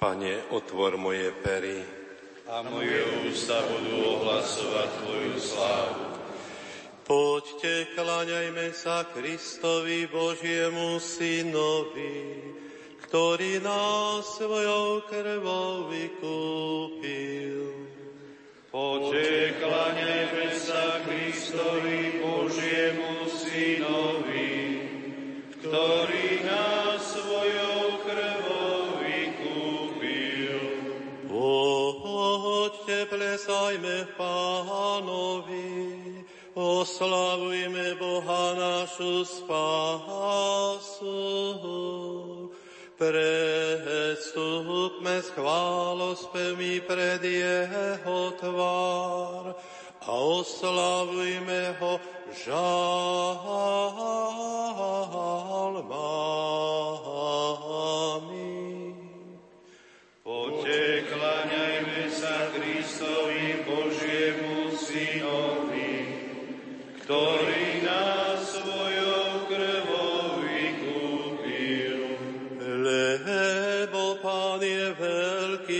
Pane, otvor moje pery. A moje ústa budú ohlasovať Tvoju slávu. Poďte, kláňajme sa Kristovi Božiemu Synovi, ktorý nás svojou krvou vykúpil. Poďte, kláňajme sa Kristovi Božiemu Synovi, ktorý nás svojou krvou vykúpil. Poďte, plesajme Pánovi, oslavujme Boha našu spásu. Predstupme s chválospevmi pred Jeho tvár a oslavujme Ho žalmami.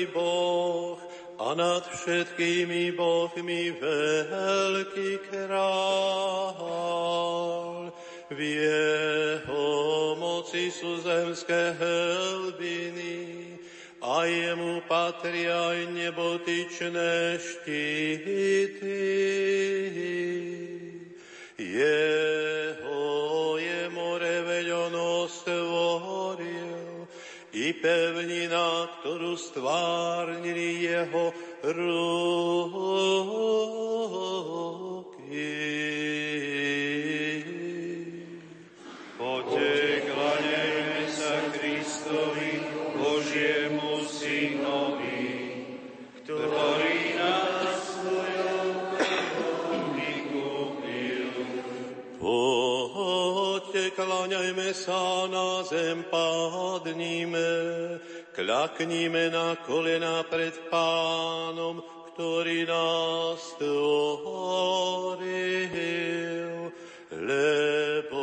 Boh a nad všetkými bohmi veľký kráľ. V jeho moci sú zemské helbiny a jemu patria aj nebotyčné štíty. Jeho i pevnina, ktorú stvárnili jeho ruky. Poďte, kláňajme sa na zem, padníme, kľaknime na kolena pred Pánom, ktorý nás stvoril, lebo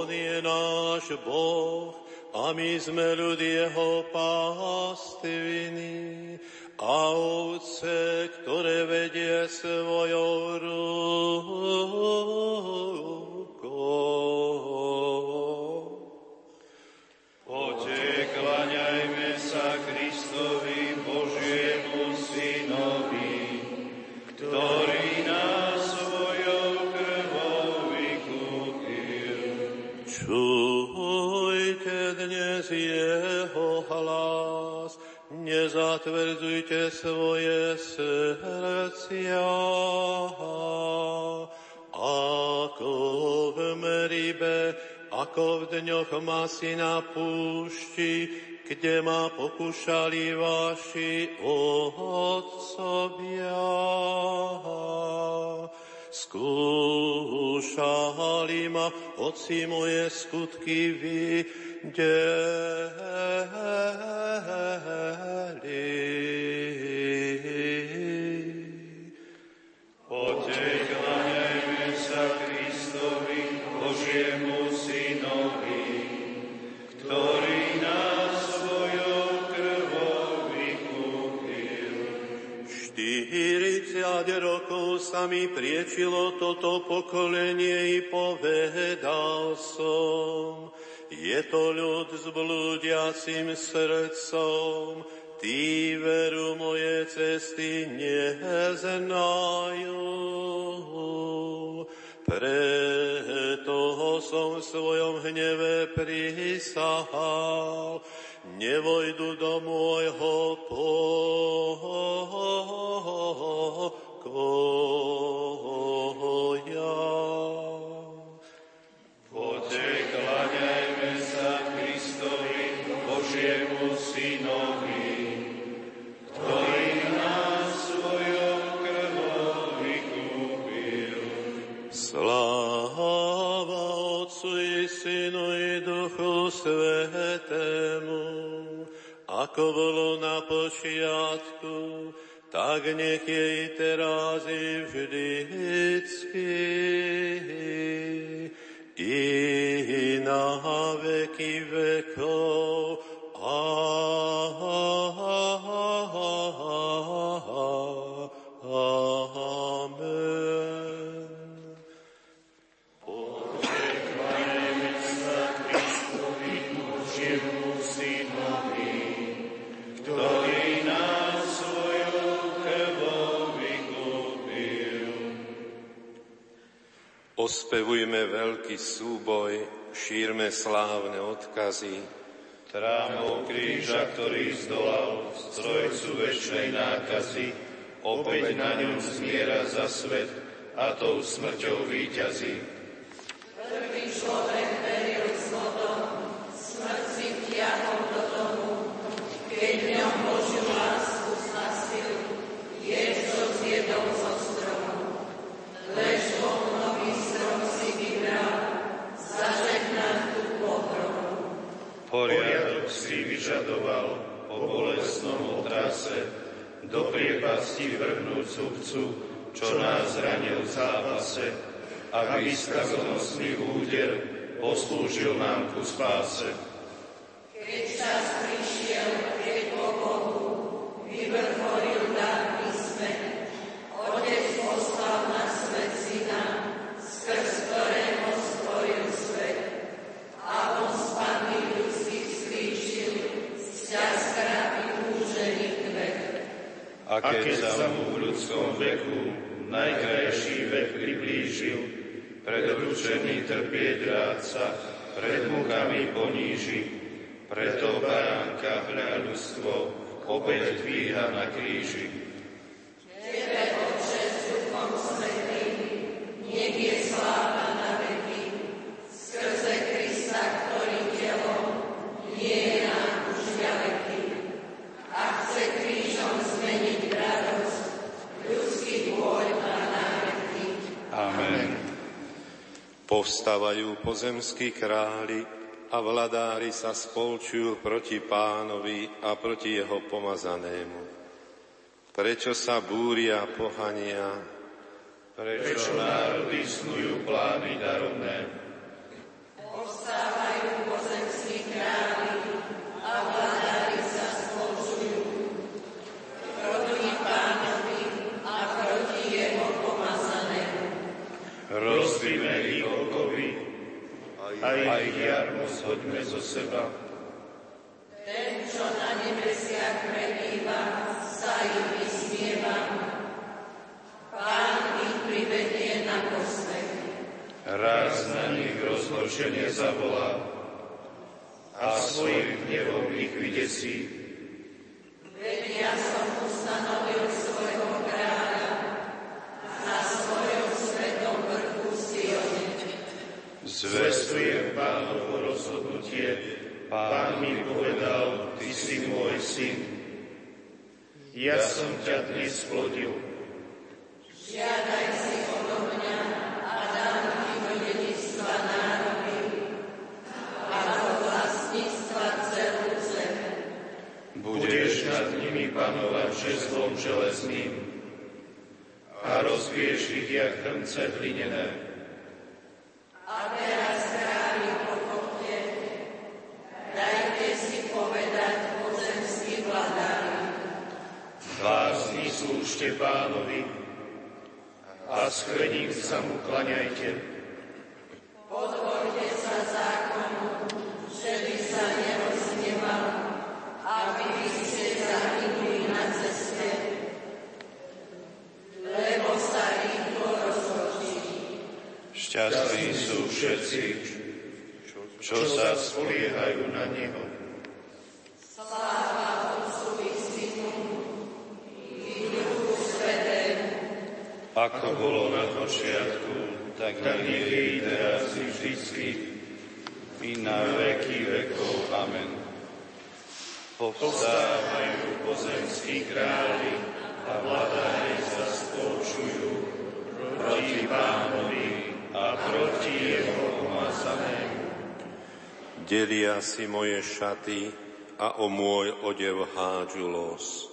On je náš Boh a my sme ľud Jeho pastviny a ovce, ktoré vedie svojou rukou. Dňoch masy na púšti, kde ma pokúšali vaši otcovia. Skúšali ma, oci moje skutky videli. Pokolenie i povedal som, je to ľud s blúdiacim srdcom, tí veru moje cesty neznajú. Preto som v svojom hneve prisahal, nevojdu do môjho pokoja. Svetému, ako bolo na počiatku, tak nech jej teraz i vždycky i na veky vekov. Súboj, šírme slávne odkazy. Trámov kríža, ktorý zdolal strojcu väčšnej nákazy, opäť na ňom zmiera za svet a tou smrťou výťazí. Prvý človek veril s vodom, smrť si vtiahol do domu, keď v ňom Božiu lásku snasil, je, čo zjedol zo stromu. Lež Poriadok si vyžadoval po bolestnom otrase, do priepasti vrhnúť sudcu, čo nás zranil v zápase, aby skazonosný úder poslúžil nám ku spáse. Keď čas prišiel, keď po Bohu vyvrcholil dar písme, Otec poslal na svet syna, skrz ktorého stvoril svet. A on spadný ľudských sklíčil, z ťažka vyúžených dveh. A keď sa mu v ľudskom veku najkrajší vek priblížil, pred ručený trpieť rád sa, pred mukami poníži, preto baránka hľa ľudstvo opäť dvíha na kríži. Tebe, Otče, s Duchom Svetým, nech je sláva na veky, skrze Krista, ktorý telom nie je nám už ďaleký. A chce krížom zmeniť radosť, ľudský bôľ a náreky. Amen. Povstavajú pozemskí králi a vladári sa spolčujú proti pánovi a proti jeho pomazanému. Prečo sa búria pohania? Prečo národy snujú plány darovné? Povstávajú pozemskí králi a vládári sa spolčujú proti pánovi a proti jeho pomazanému. Rozbíme ich okovy, aj ich jarmo zhoďme zo seba. Ten, čo na nebesiach prebýva, sa im vysmieva. Pán ich privedie na posvek. Raz na nich rozhorčenie zavolá a svojim hnevom ich vydesí. Veď ja som ustanovil svojho kráľa na svojom svetom vrchu Sione. Zvestujem pánovo rozhodnutie, pán mi povedal, ty si môj syn. Ja som ťa dnes splodil. Žiadaj si odo mňa a dám ti do dedictva národy a do vlastníctva celú zem. Budeš nad nimi panovať žezlom železným a rozvieš ich jak hrnce hlinené. A teraz, králi, pochopte, dajte si povedať pozemskí vladári. Blázni slúžte pánovi a sklením sa mu klaňajte. Podvorte sa zákonu, že by sa nerozhneval, aby vy ste zahynuli na ceste, lebo sa rýchlo roztočí. Šťastní sú všetci, čo sa spoliehajú na Neho. Sláva Otcovi Synu i Duchu Svetému, Ako bolo na počiatku, tak nech je i teraz i vždycky, i na veky vekov. Amen. Povstávajú pozemskí králi a vladári sa spolčujú proti pánovi a proti jeho pomazanému. Delia si moje šaty a o môj odev hádžu los.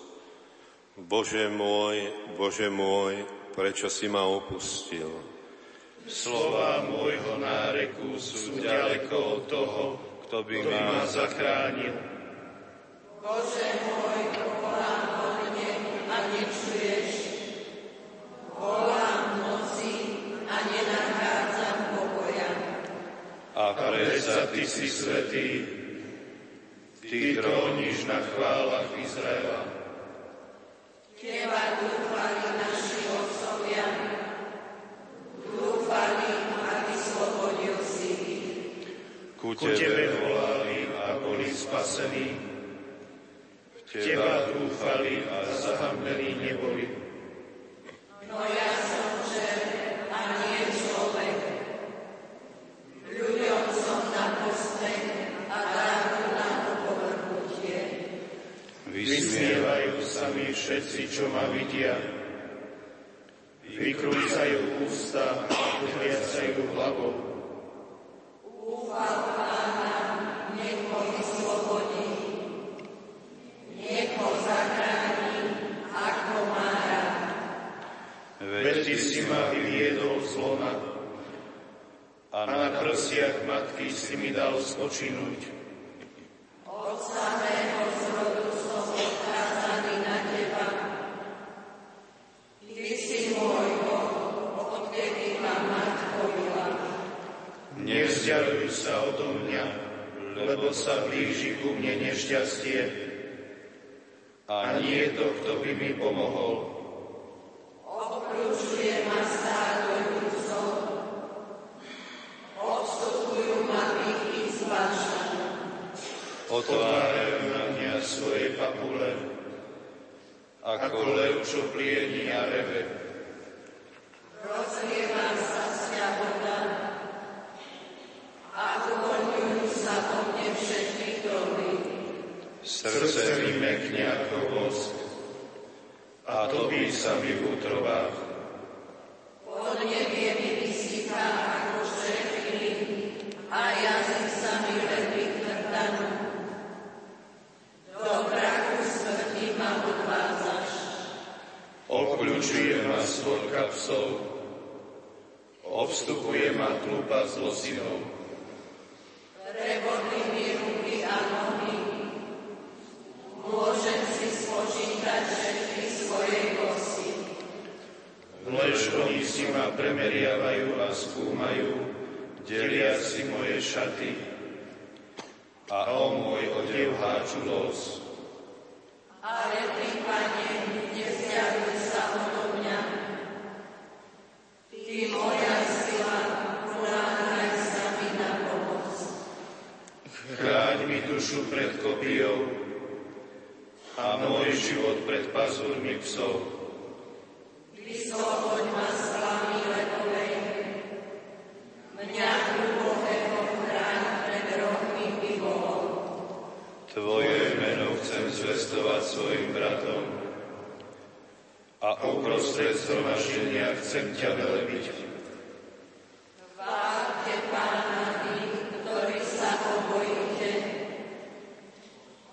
Bože môj, Bože môj, prečo si ma opustil? Slova môjho náreku sú ďaleko od toho, kto by ma zachránil. Bože môj, volám o mne a nečuješ. Volám v noci a nenachádzam pokoja. A predsa Ty si svetý, Ty tróniš na chválach Izraela. Teba dúfali naši otcovia, dúfali a vyslobodil si ich. Ku Tebe volali a boli spasení. V Teba dúfali a zahambení neboli. No ja som žer a nie človek. Ľuďom som na posmech a dáru na opovrhnutie. Vysmievajú sa mi všetci, čo ma vidia. Vykrúcajú ústa a utriacajú hlavou. Úfal Pána, nech ho vyslobodí. Nech ho zachráni, ako má rád. Veď Ty si ma vyviedol z lona a na prsiach matky si mi dal spočinúť. Od samého zrodu som odkázaný na Teba. Ty si môj Boh, odkedy ma matkaila. Nevzdialuj sa odo mňa, lebo sa blíži nešťastie. A nie to, kto by mi pomohol. Obklúčuje ma stádo ľudcov. Obstupujú ma bychy zvaža. Otvárajú na mňa svoje papule, ako lev, čo plieni a reve. Rozlieva sa sťa voda. A uvoľňujú sa po mne všetky doby. Srdce mi mekne ako vosk a topí sa mi v útrobách. Podnebie mi vysychá ako šrefily a jazyk sa mi lepí k hrtanu. Do prachu smrti ma odvádzaš. Obkľúčuje ma svorka psov, obstupuje ma tlupa zlosinov. Prebodli mi ruky a nohy. Môžem si spočítať kosti. V ležkoní si ma premeriavajú a skúmajú, delia si moje šaty a o môj odev háču los. Ale Ty, Pane, nevzdialuj sa odo mňa. Ty moja sila, ponáhľaj sa mi na pomoc. Chráň mi dušu pred kopijou život pred pazúrmi psov. Vysloboď ma z hlamy ledovej. Mňa hlubohého chráň pred rohmi bybou. Tvoje meno chcem zvestovať svojim bratom a uprostred zhromaždenia chcem ťa velebiť. Chváľte Pána vy, ktorí sa ho bojíte.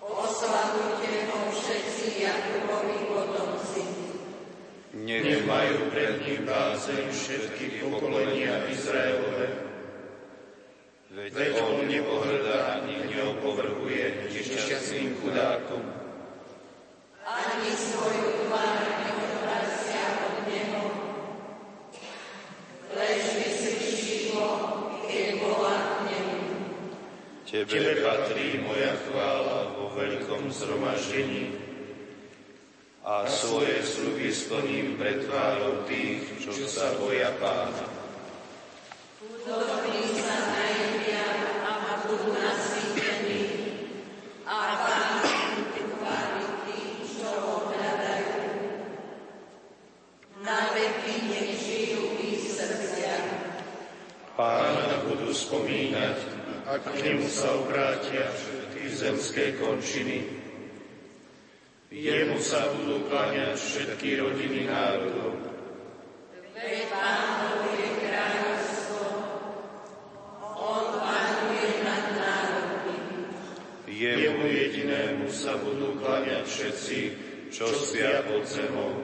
Oslavujte ho všetci Jakubovi potomci. Nech majú pred ním bázeň všetky pokolenia Izraelové. Veď on nepohrdá ani neopovrhuje nešťastným chudákom. Ani svoju tvár neodvracia od neho. Lež vyslyší ho, keď volá k nemu. Tebe patrí moja chvála vo veľkom zhromaždení a svoje sluby splním pred tvárou tých, čo sa boja pána. Chudobní sa najedia a budú nasýtení. A Pán bude chváliť tých, čo ho hľadajú. Na veky nech žijú ich srdcia. Pána budú spomínať a k nemu sa obrátia všetky zemské končiny. Jemu sa budú kláňať všetky rodiny národov. Veď Pánovo je kráľovstvo. On pánuje nad národmi. Jemu jedinému sa budú kláňať všetci, čo spia pod zemou.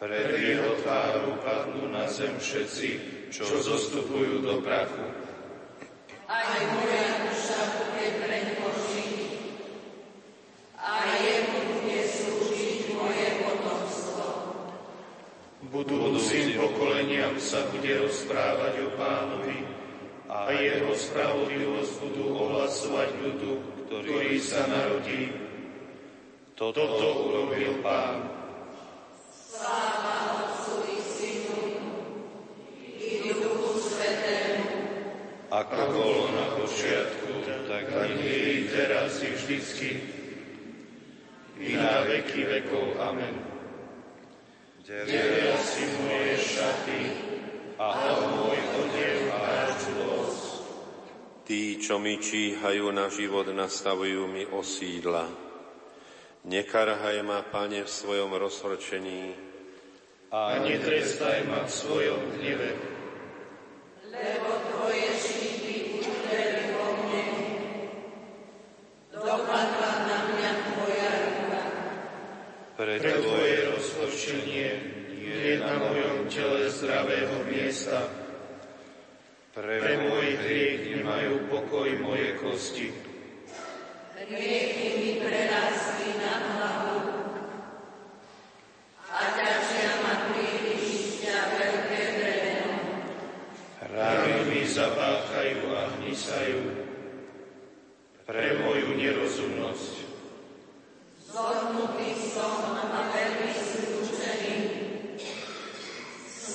Pred jeho tváru padnú na zem všetci, čo zostupujú do prachu. Aj moja duša bude preň žiť. A jemu bude slúžiť moje potomstvo. Budúcim pokoleniam sa bude rozprávať o pánovi a jeho spravodlivosť budú ohlasovať ľudu, ktorý sa narodí. Toto urobil pán. Sláva Otcu i Synu i Duchu Svetému. Ako bolo vždycky, i na veky vekov. Amen. Delia si moje šaty a môj odev háčulosť. Tí, čo mi číhajú na život, nastavujú mi osídla. Nekarhaj ma, Pane, v svojom rozhorčení, a netrestaj ma v svojom hneve. Lebo Tvoje šípy udreli vo mne, dopadla na mňa Tvoja ruka. Pre Tvoje rozhorčenie je na tele zdravého miesta. Pre môj hriech nemajú pokoj moje kosti. Hriechy mi prerástli na hlavu a ťažia ma príliš ťa veľké bremeno. Rány mi zapáchajú a hnisajú pre moju nerozumnosť. Zohnutý som a veľmi skľúčený.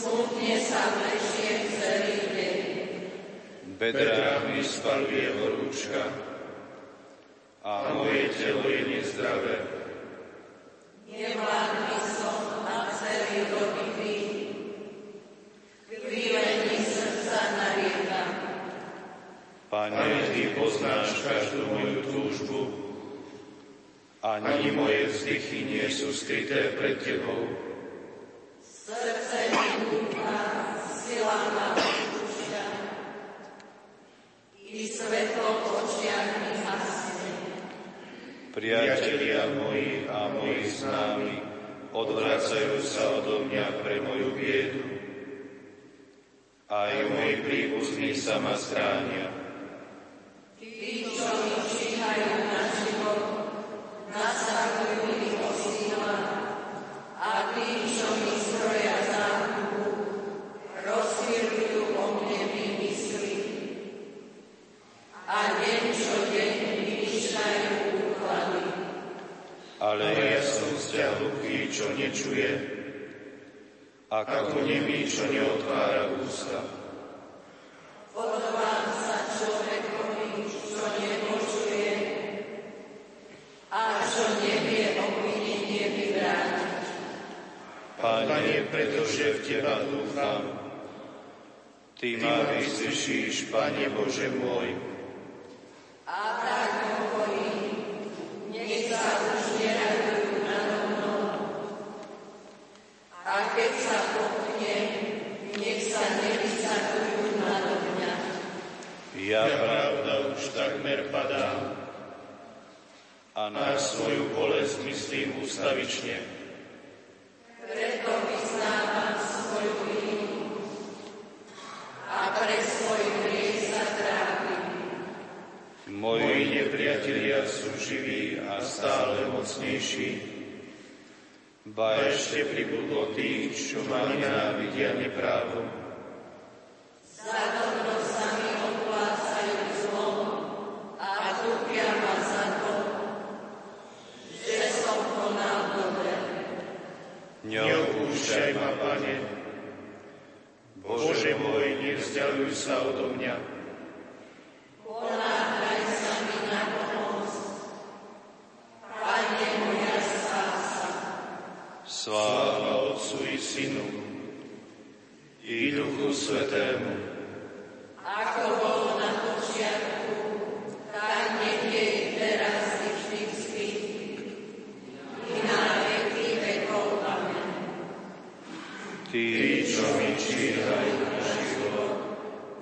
Smutne sa vlečiem celý deň. Bedrá mi spaluje horúčka a moje telo je nezdravé. Nevládny som a celý dobitý. Chvílení srdca nariekam. Pane, Ty poznáš každú moju túžbu, ani moje vzdychy nie sú skryté pred Tebou. Srdce mi dúfa, sila ma púšťa. I svetlo v očiach mi hasne. Priatelia moji a moji známi odvracajú sa odo mňa pre moju biedu. Aj moji príbuzní sa ma stránia. Tí, čo mi číhajú na život, nasahujú mi osíla. A tí, čo mi stroja záhubu, rozsvierujú o mne výmysly. A deň čo deň vymýšľajú úklady. Ale ja som zďa hluchý, čo nečuje, ako nemý, čo neotvára ústa. Odvám sa človekovi, čo nepočuje a čo nevie obvinenie vyvrátiť. Pane, pretože v Teba dúfam, Ty ma vyslyšíš, Pane Bože môj. A tak hovorí, nech sa už neradujú nado mnou. A keď sa pochne, nech sa nevysakujú nado mňa. Ja pravda už takmer padám a na svoju bolesť myslím ústavične. Preto vyznávam svoju vinu a pre svoj hriech sa trápim. Moji nepriatelia sú živí a stále mocnejší. Ba ešte pribudlo tých, čo ma nenávidia neprávom. Za dobro sa mi odplácajú zlom a tupia ma za to, že som konal dobre. Neopúšťaj ma, Pane. Bože môj, nevzdialuj sa odo mňa. Ponáhľaj sa mi na pomoc. Pane moja spása, Sláva Otcu i Synu i Duchu Svetému, ako bolo na počiatku, tak nech je i teraz i vždycky. I na veky vekov. Amen. Tí, čo mi číhajú na život,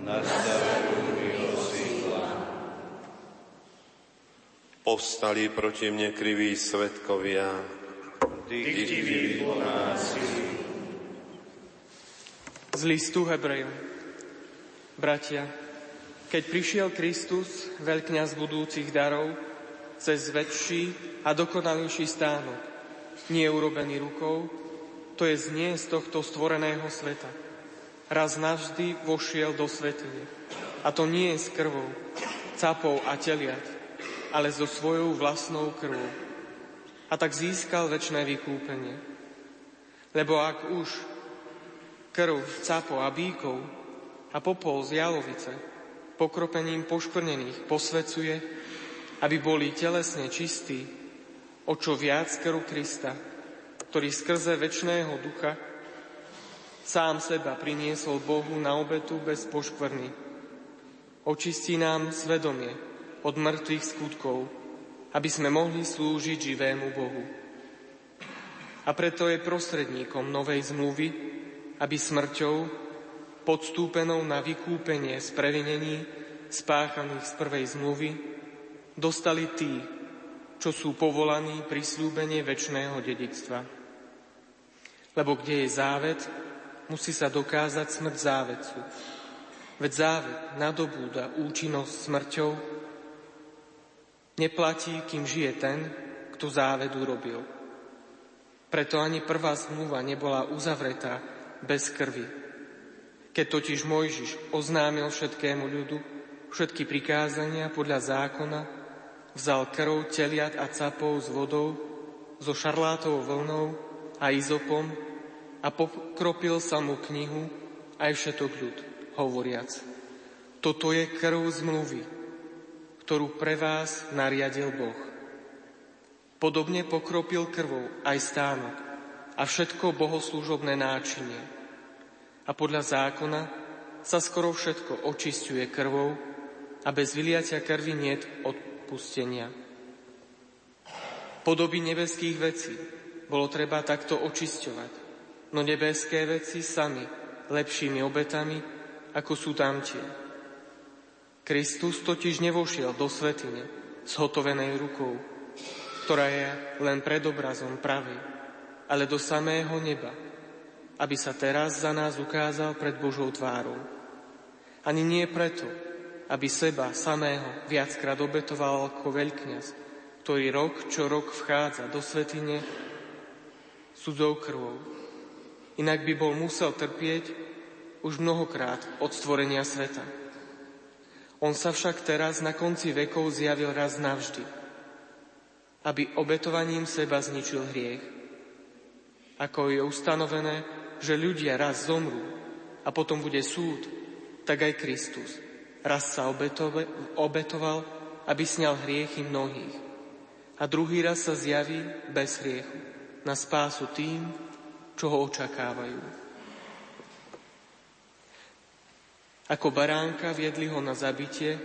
nastavujú mi osídla. Povstali proti mne kriví svetkovia. Dyktivý po násilí. Z listu Hebrejom. Bratia, keď prišiel Kristus, veľkňaz budúcich darov, cez väčší a dokonalejší stánok, nie urobený rukou, to je znie z tohto stvoreného sveta. Raz navždy vošiel do svetine. A to nie je s krvou, capou a teliat, ale so svojou vlastnou krvou. A tak získal väčšné vykúpenie. Lebo ak už krv capo a bíkov a popol z jalovice pokropením poškvrnených posvecuje, aby boli telesne čistí, o čo viac krv Krista, ktorý skrze väčšného ducha sám seba priniesol Bohu na obetu bez poškvrny. Očistí nám svedomie, od mŕtvych skutkov, aby sme mohli slúžiť živému Bohu. A preto je prostredníkom novej zmluvy, aby smrťou, podstúpenou na vykúpenie z previnení spáchaných z prvej zmluvy, dostali tí, čo sú povolaní pri slúbenie väčšného dedictva. Lebo kde je závet, musí sa dokázať smrť závedcu. Veď závet nadobúda účinnosť smrťou, neplatí, kým žije ten, kto závedu robil. Preto ani prvá zmluva nebola uzavretá bez krvi. Keď totiž Mojžiš oznámil všetkému ľudu všetky prikázania podľa zákona, vzal krv teliat a capov s vodou, so šarlátovou vlnou a izopom a pokropil sa mu knihu aj všetok ľud, hovoriac. Toto je krv zmluvy, ktorú pre vás nariadil Boh. Podobne pokropil krvou aj stánok a všetko bohoslúžobné náčinie. A podľa zákona sa skoro všetko očistuje krvou a bez vyliatia krvi niet odpustenia. Podoby nebeských vecí bolo treba takto očisťovať, no nebeské veci sami lepšími obetami, ako sú tam tie. Kristus totiž nevošiel do svetine zhotovenej rukou, ktorá je len predobrazom pravej, ale do samého neba, aby sa teraz za nás ukázal pred Božou tvárou. Ani nie preto, aby seba samého viackrát obetoval ako veľkňaz, ktorý rok čo rok vchádza do svetine cudzou krvou. Inak by bol musel trpieť už mnohokrát od stvorenia sveta. On sa však teraz na konci vekov zjavil raz navždy, aby obetovaním seba zničil hriech. Ako je ustanovené, že ľudia raz zomrú a potom bude súd, tak aj Kristus raz sa obetoval, aby sňal hriechy mnohých. A druhý raz sa zjaví bez hriechu, na spásu tým, čo ho očakávajú. Ako baránka viedli ho na zabitie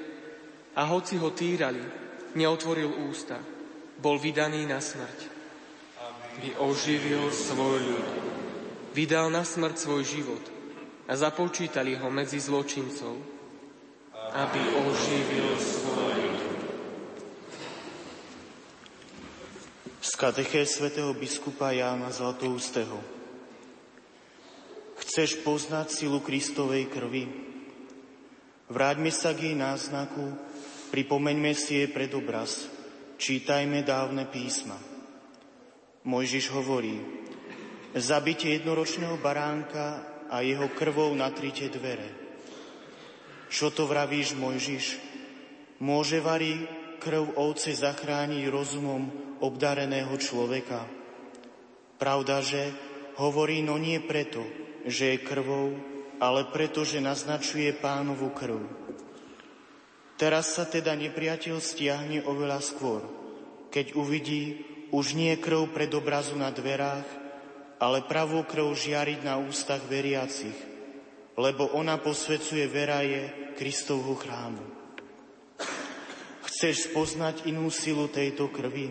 a hoci ho týrali, neotvoril ústa. Bol vydaný na smrť. By oživil svoj ľud. Vydal na smrť svoj život a započítali ho medzi zločincov, aby oživil svoj ľud. Z kateché svätého biskupa Jána Zlatoústeho. Chceš poznať silu Kristovej krvi? Vráťme sa k jej náznaku, pripomeňme si jej predobraz, čítajme dávne písma. Mojžiš hovorí, zabite jednoročného baránka a jeho krvou natrite dvere. Čo to vravíš, Mojžiš? Môže varí krv ovce zachrániť rozumom obdareného človeka? Pravda, že hovorí, no nie preto, že je krvou, ale preto, že naznačuje pánovu krv. Teraz sa teda nepriateľ stiahne oveľa skôr, keď uvidí už nie krv pred obrazu na dverách, ale pravú krv žiariť na ústach veriacich, lebo ona posvecuje veraje Kristovhu chrámu. Chceš spoznať inú silu tejto krvi?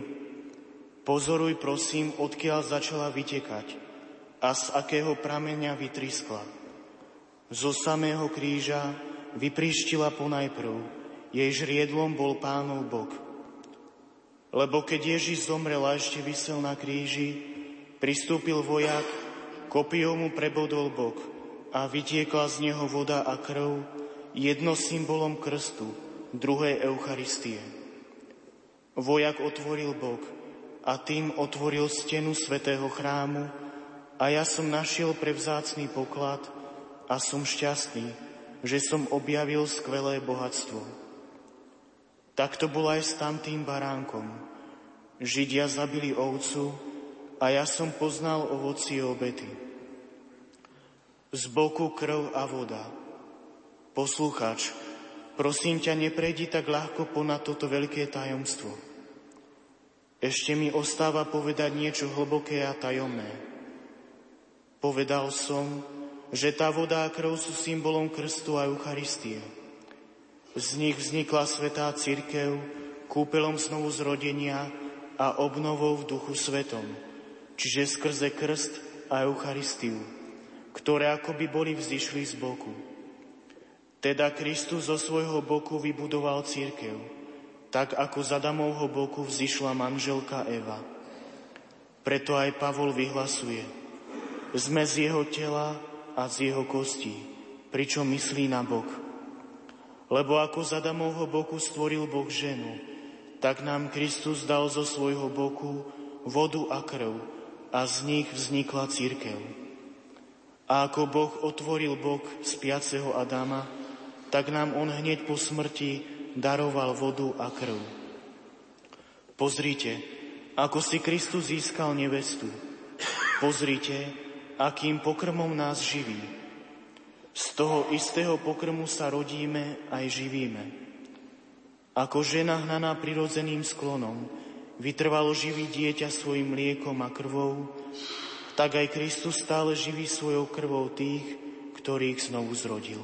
Pozoruj prosím, odkiaľ začala vytekať a z akého prameňa vytriskla. Zo samého kríža vyprištila ponajprv, jej žriedlom bol pánov bok. Lebo keď Ježiš zomrel a ešte vysel na kríži, pristúpil vojak, kopiou mu prebodol bok a vytiekla z neho voda a krv, jedno symbolom krstu, druhé Eucharistie. Vojak otvoril bok a tým otvoril stenu svetého chrámu a ja som našiel prevzácný poklad a som šťastný, že som objavil skvelé bohatstvo. Tak to bolo aj s tamtým baránkom. Židia zabili ovcu a ja som poznal ovocie obety. Z boku krv a voda. Posluchač, prosím ťa, neprejdi tak ľahko ponad toto veľké tajomstvo. Ešte mi ostáva povedať niečo hlboké a tajomné. Povedal som, že tá voda a krv sú symbolom krstu a Eucharistie. Z nich vznikla svetá církev, kúpelom znovu zrodenia a obnovou v duchu svetom, čiže skrze krst a Eucharistiu, ktoré akoby boli vzýšli z boku. Teda Kristus zo svojho boku vybudoval církev, tak ako z Adamovho boku vzýšla manželka Eva. Preto aj Pavol vyhlasuje, sme z jeho tela a z jeho kostí, pričom myslí na bok. Lebo ako z Adamovho boku stvoril Boh ženu, tak nám Kristus dal zo svojho boku vodu a krv a z nich vznikla církev. A ako Boh otvoril bok spiaceho Adama, tak nám on hneď po smrti daroval vodu a krv. Pozrite, ako si Kristus získal nevestu. Pozrite, akým pokrmom nás živí. Z toho istého pokrmu sa rodíme aj živíme. Ako žena hnaná prirodzeným sklonom vytrvalo živí dieťa svojim liekom a krvou, tak aj Kristus stále živí svojou krvou tých, ktorých znovu zrodil.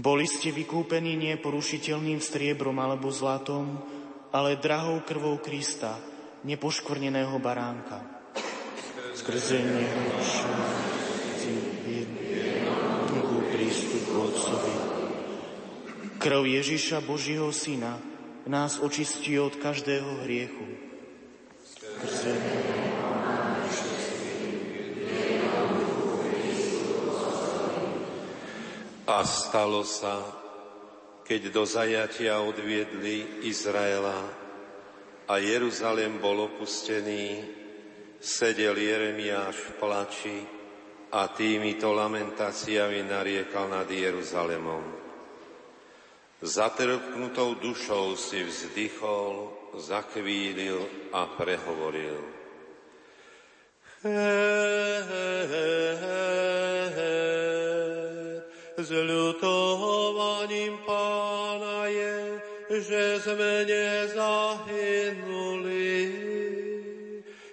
Boli ste vykúpení nie porušiteľným striebrom alebo zlatom, ale drahou krvou Krista, nepoškvrneného baránka. Skrze neho Otcovi. Krv Ježiša Božího Syna nás očistí od každého hriechu. A stalo sa, keď do zajatia odviedli Izraela a Jeruzalém bol opustený, sedel Jeremiáš v plači a týmito lamentáciami nariekal nad Jeruzalemom. Zatrpknutou dušou si vzdychol, zakvílil a prehovoril. Zľutovaním pána je, že sme nezahynuli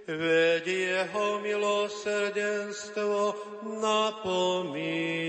veď jeho milosrdenstvo napomína.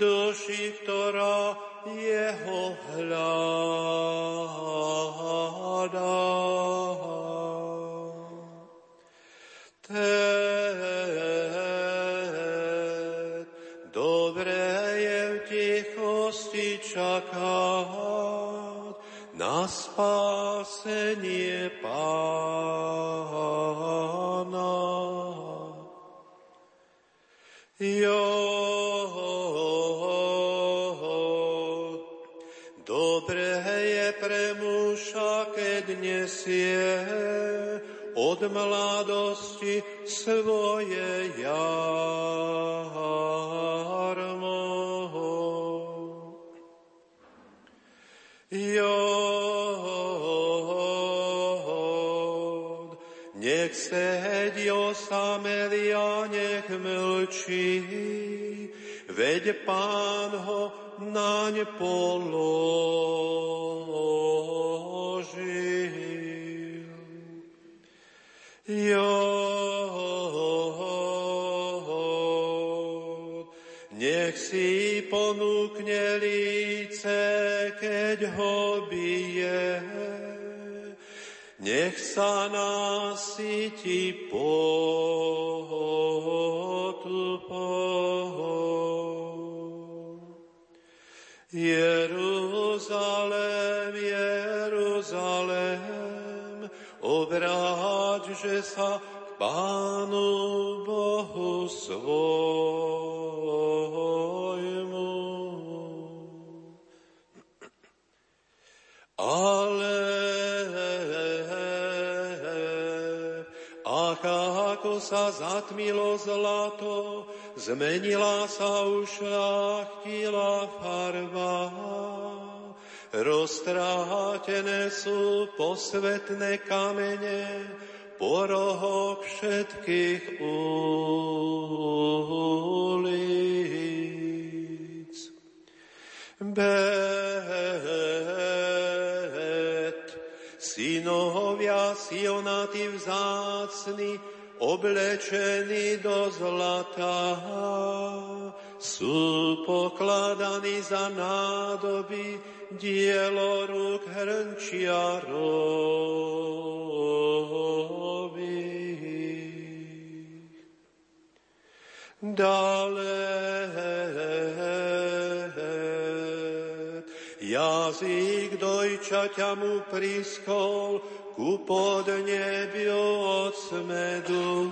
Duši, ktorá Jeho hľadá. dobre je v tichosti čakať na spásenie Pána. Od mladosti svoje jarmo. Jod, nech sedí osamelý a nech mlčí, veď Pán ho naň položil. Jod, nech si ponúkne líce keď ho bije. Nech sa nasytí potupou. Jeruzalém, obráť, že sa k Pánu Bohu svojmu. Ale ach, ako sa zatmilo zlato, zmenila sa ušľachtila farba. Roztrátené sú posvetné kamene, po rohoch všetkých ulic. Synovia Sionaty vzácni, oblečení do zlata, sú pokladaní za nádoby dielo rúk hrnčiarových. Dalej Jazyk dojčaťa mu priskol ku podnebiu od smedu.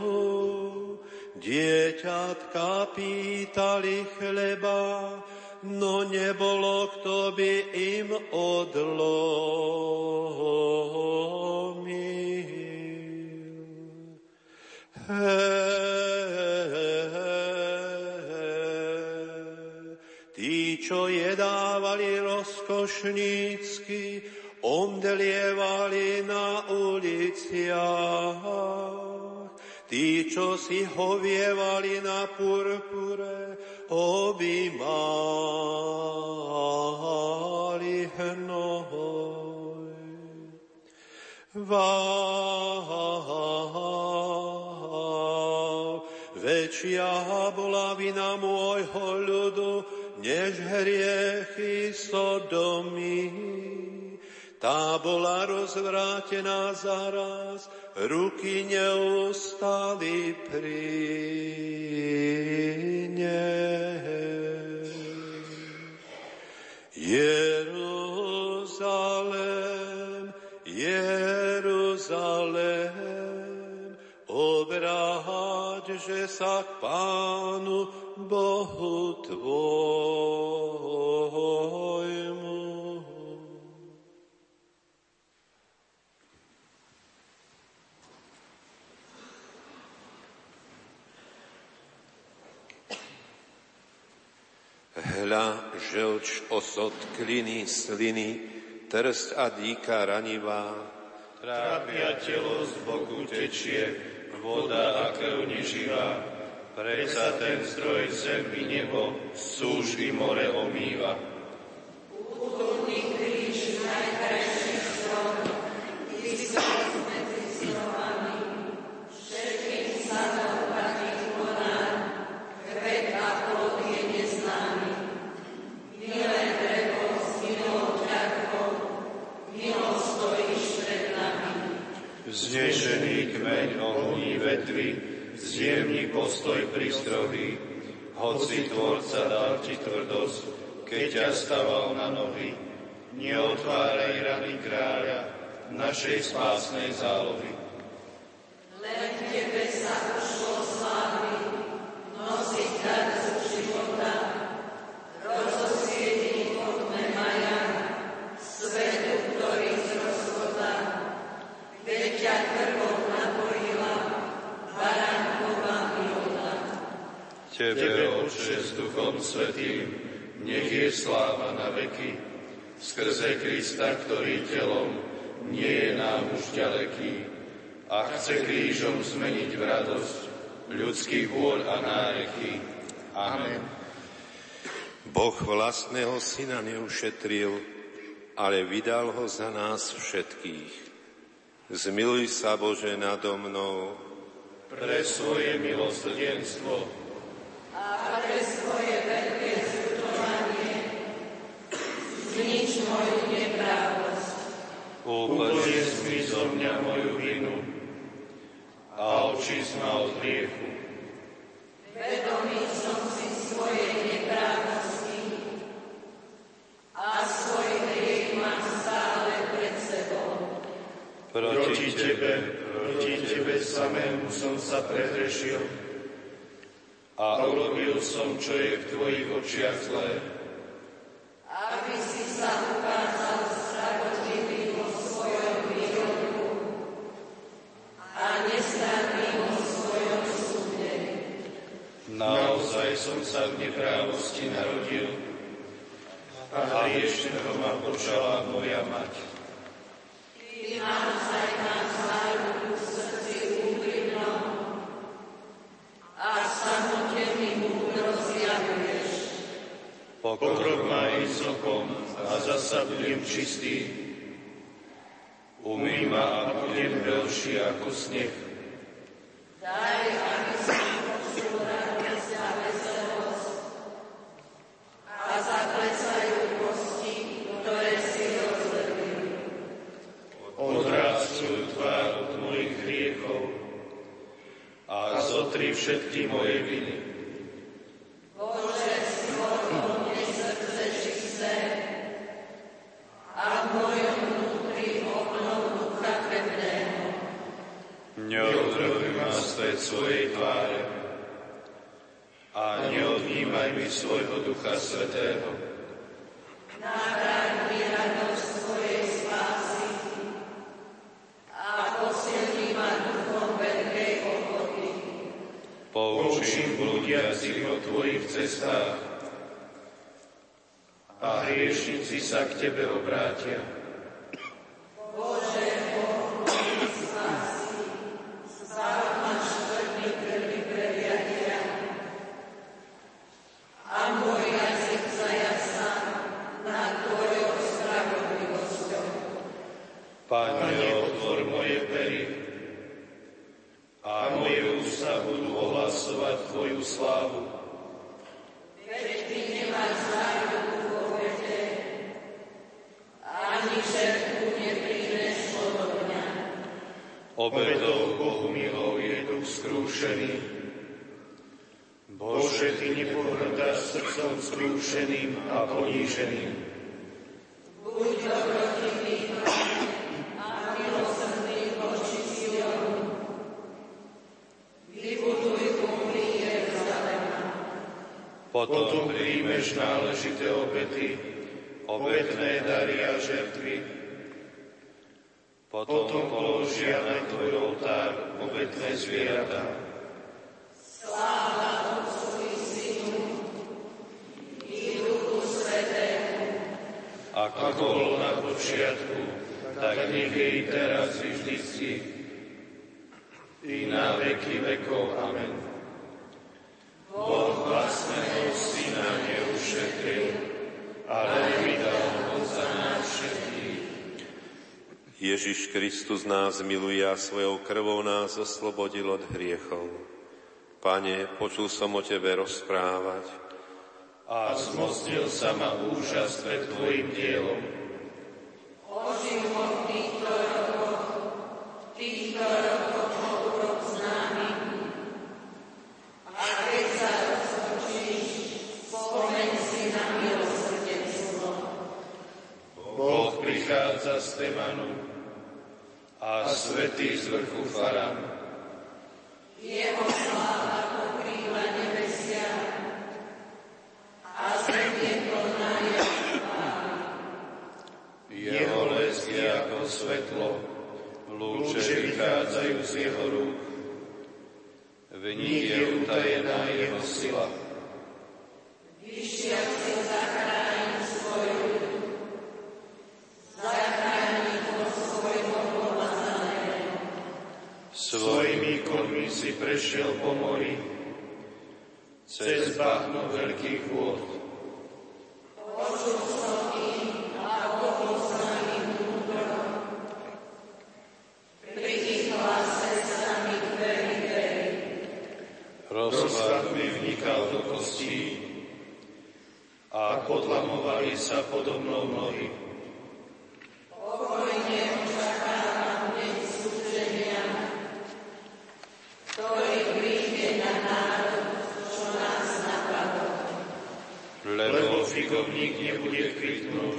Dieťatka pýtali chleba, no nebolo kto by im odlomil. Tí, rozkošnícky, omdlievali na uliciach. Tí, čo si hovievali na purpure, objímali hnoj. Vá, väčšia bola vina môjho ľudu, než hriechy Sodomy. Tá bola rozvrátená zaraz, ruky neustali pri nej. Jeruzalém, obráť, že sa k Pánu Bohu Tvojmu. Hľa, želč, osod, kliny, sliny, trst a dýka ranivá. Trápia telo z boku tečie, voda a krv neživá Predsa ten zdroj zem i nebo, súžby more omýva. Našej spásnej zálohy. Len tebe sa ušlo slávy, nosiť darcu života, rozosvietí hodné maja, svetu, ktorý zrozkota, veď ťa krvou napojí Tebe, Otče, s Duchom Svetým, nech je sláva na veky, skrze Krista, ktorý telom nie je nám už ďaleký a chce krížom zmeniť v radosť ľudských vôľ a náreky. Amen. Boh vlastného syna neušetril, ale vydal ho za nás všetkých. Zmiluj sa, Bože, nado mnou. Pre svoje milosrdenstvo a pre svoje veľké zľutovanie znič moju neprávosť. Uponies mi zo mňa moju vinu a očist ma od hriechu. Vedomý som si svoje neprávnosti a svoj hriech mám stále pred sebou. Proti Tebe, proti Tebe samému som sa prehrešil, a urobil som, čo je v Tvojich očiach zlé. Aby si sa ukázal spravodlivý vo svojom výroku a nestranný vo svojom súde. Naozaj som sa v neprávosti narodil a hriešného ma počala moja mať. Ty naozaj nás záruku v srdci a samotný Pokrok ma izokom a zasa budem čistý. Umý ma a budem veľší ako sneh. Daj, aby som počul radosť a veselosť a zaklesajú kosti, ktoré si rozvedli. Odráz svoju tvár od mojich hriechov a zotri všetky moje viny. svojej tváre a neodnímaj mi svojho Ducha Svetého. Nahráň mi radosť svojej spásy a posilni ma duchom veľkej ochoty. Poučím blúdiacich o Tvojich cestách a hriešnici sa k Tebe obrátia. Bože, Obedou Bohu milou je duch skrúšený. Bože, Ty nepohrdáš srdcom skrúšeným a poníženým. Buď dobrotivý a milosrdný voči Sionu. Vybuduj kúpy Jeruzalema. Potom príjmeš náležité obety, obetné dary a žertvy, potom položia na tvoj oltár obetné zvieratá. Sláva Otcu i Synu i Duchu Svetému. Ako bolo na počiatku, tak nech je i teraz i vždycky, i na veky vekov. Amen. Boh vlastného Syna neušetril, ale vydal ho za nás všetkých. Ježiš Kristus nás miluje a svojou krvou nás oslobodil od hriechov. Pane, počul som o Tebe rozprávať. A zmocnil sa ma úžas pred Tvojim dielom. Ožil ho týchto rokoch, týchto rokoch ho urok známy. A keď sa roztočíš, spomeň si na milosrdenstvo. Boh prichádza z Temanu, a svetý z vrchu Faram. Jeho sláva pokrýva nebesia a zem je plná jeho les je ako svetlo, lúče vychádzajú z jeho rúk. V nich je utajená jeho sila. cez bahno veľkých vôd. Počul som ich a bol s nami múdro. Pri ich hlase sa mi dveri dveri. Rozklad mi vnikal do kostí a podlamovali sa podo mnou nohy. Pokojne očakávam deň súženia, ktorý príde na národ, čo nás napadol. Lebo figovník nebude kvitnúť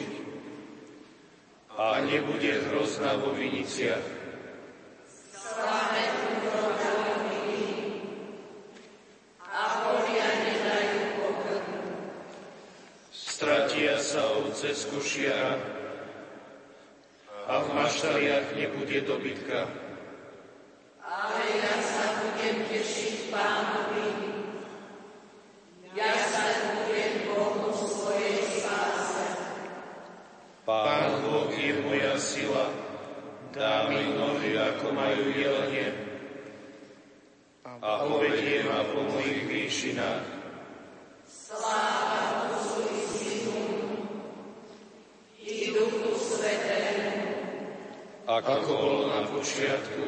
a nebude hrozná vo viniciach. Sláme. Stratia sa ovce z kušiara a v maštaliach nebude dobytka. Ale ja sa budem tešiť pánovi. Ja sa budem Bohu svojej spáse. Pán Boh je moja sila, dá mi nohy, ako majú jelenie a povedie ma po mojich výšinách. Sláva Otcu i Synu i Duchu Svetému. Ako bolo na počiatku,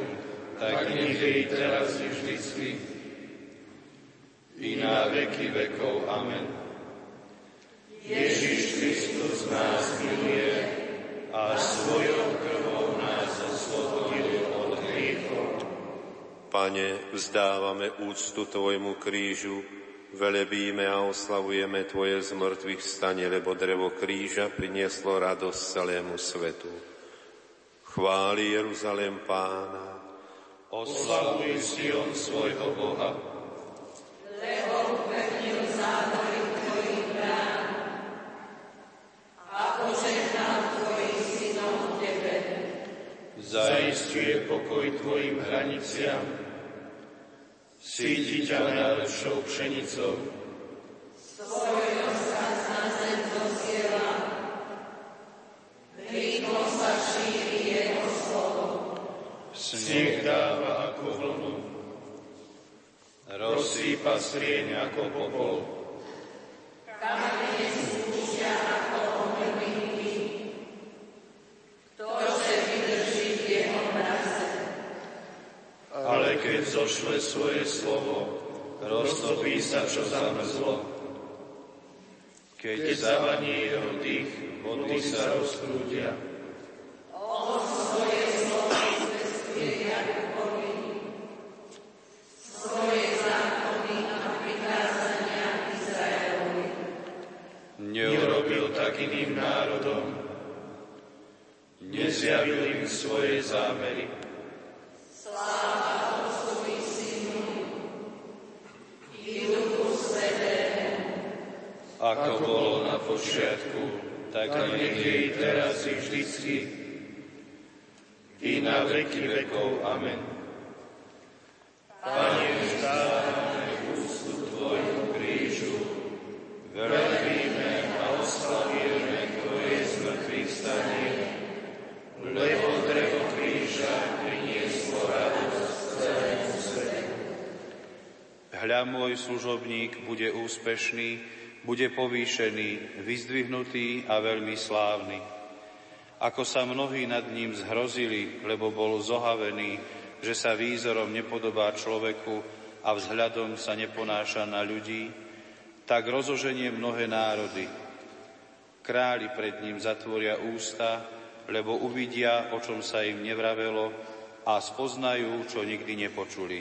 tak nech je i teraz i vždycky, i na veky vekov. Amen. Ježiš Kristus nás miluje a svojou krvou nás oslobodil od hriechov. Pane, vzdávame úctu Tvojmu krížu, velebíme a oslavujeme Tvoje zmrtvých stane, lebo drevo kríža prinieslo radosť celému svetu. Chváli Jeruzalém Pána, Oslavuj Sion svojho Boha, Lebo upevnil zádory Tvojich brán a požehnal Tvojich synov Tebe. zaistuje pokoj Tvojim hraniciam, síti ťa najlepšou pšenicou, Svoj rozkaz na zem zosiela. Rýchlo sa šíri Jeho slovo. sneh dáva ako vlnu, rozsýpa strieň ako popol, Kamene skúšia ako omrvinky. Ktože vydrží v Jeho mraze. ale keď zošle svoje slovo, roztopí sa, čo zamrzlo. Keď zavaní jeho dých, vody sa rozprúdia. On svoje slovo zvestuje Jakubovi. Svoje zákony a prikázania Izraelovi. Neurobil tak iným národom, nezjavil im svoje zámery. Sláva Otcu i Synu i Duchu Svetému. Ako bolo na počiatku, tak nech je i teraz vždycky, i na veky vekov. Amen. Pane, vzdávame úctu Tvojmu krížu, velebíme a oslavujeme Tvoje zmrtvých stanie, lebo drevo kríža prinieslo radosť celému svetu. Hľa môj služobník bude úspešný, bude povýšený, vyzdvihnutý a veľmi slávny. Ako sa mnohí nad ním zhrozili, lebo bol zohavený, že sa výzorom nepodobá človeku a vzhľadom sa neponáša na ľudí, tak rozoženie mnohé národy. Králi pred ním zatvoria ústa, lebo uvidia, o čom sa im nevravelo a spoznajú, čo nikdy nepočuli.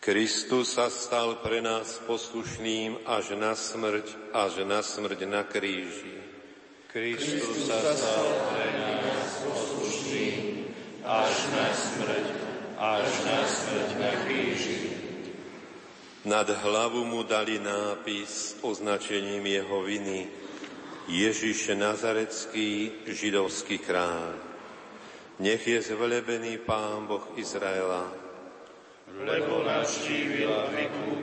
Kristus sa stal pre nás poslušným až na smrť, až na smrť na kríži. Kristus sa stal pre nás poslušný Až na smrť, až na smrť na kríži. Nad hlavu mu dali nápis označením jeho viny Ježiš Nazarecký, židovský kráľ. Nech je zvelebený Pán Boh Izraela, lebo navštívil a vykúpil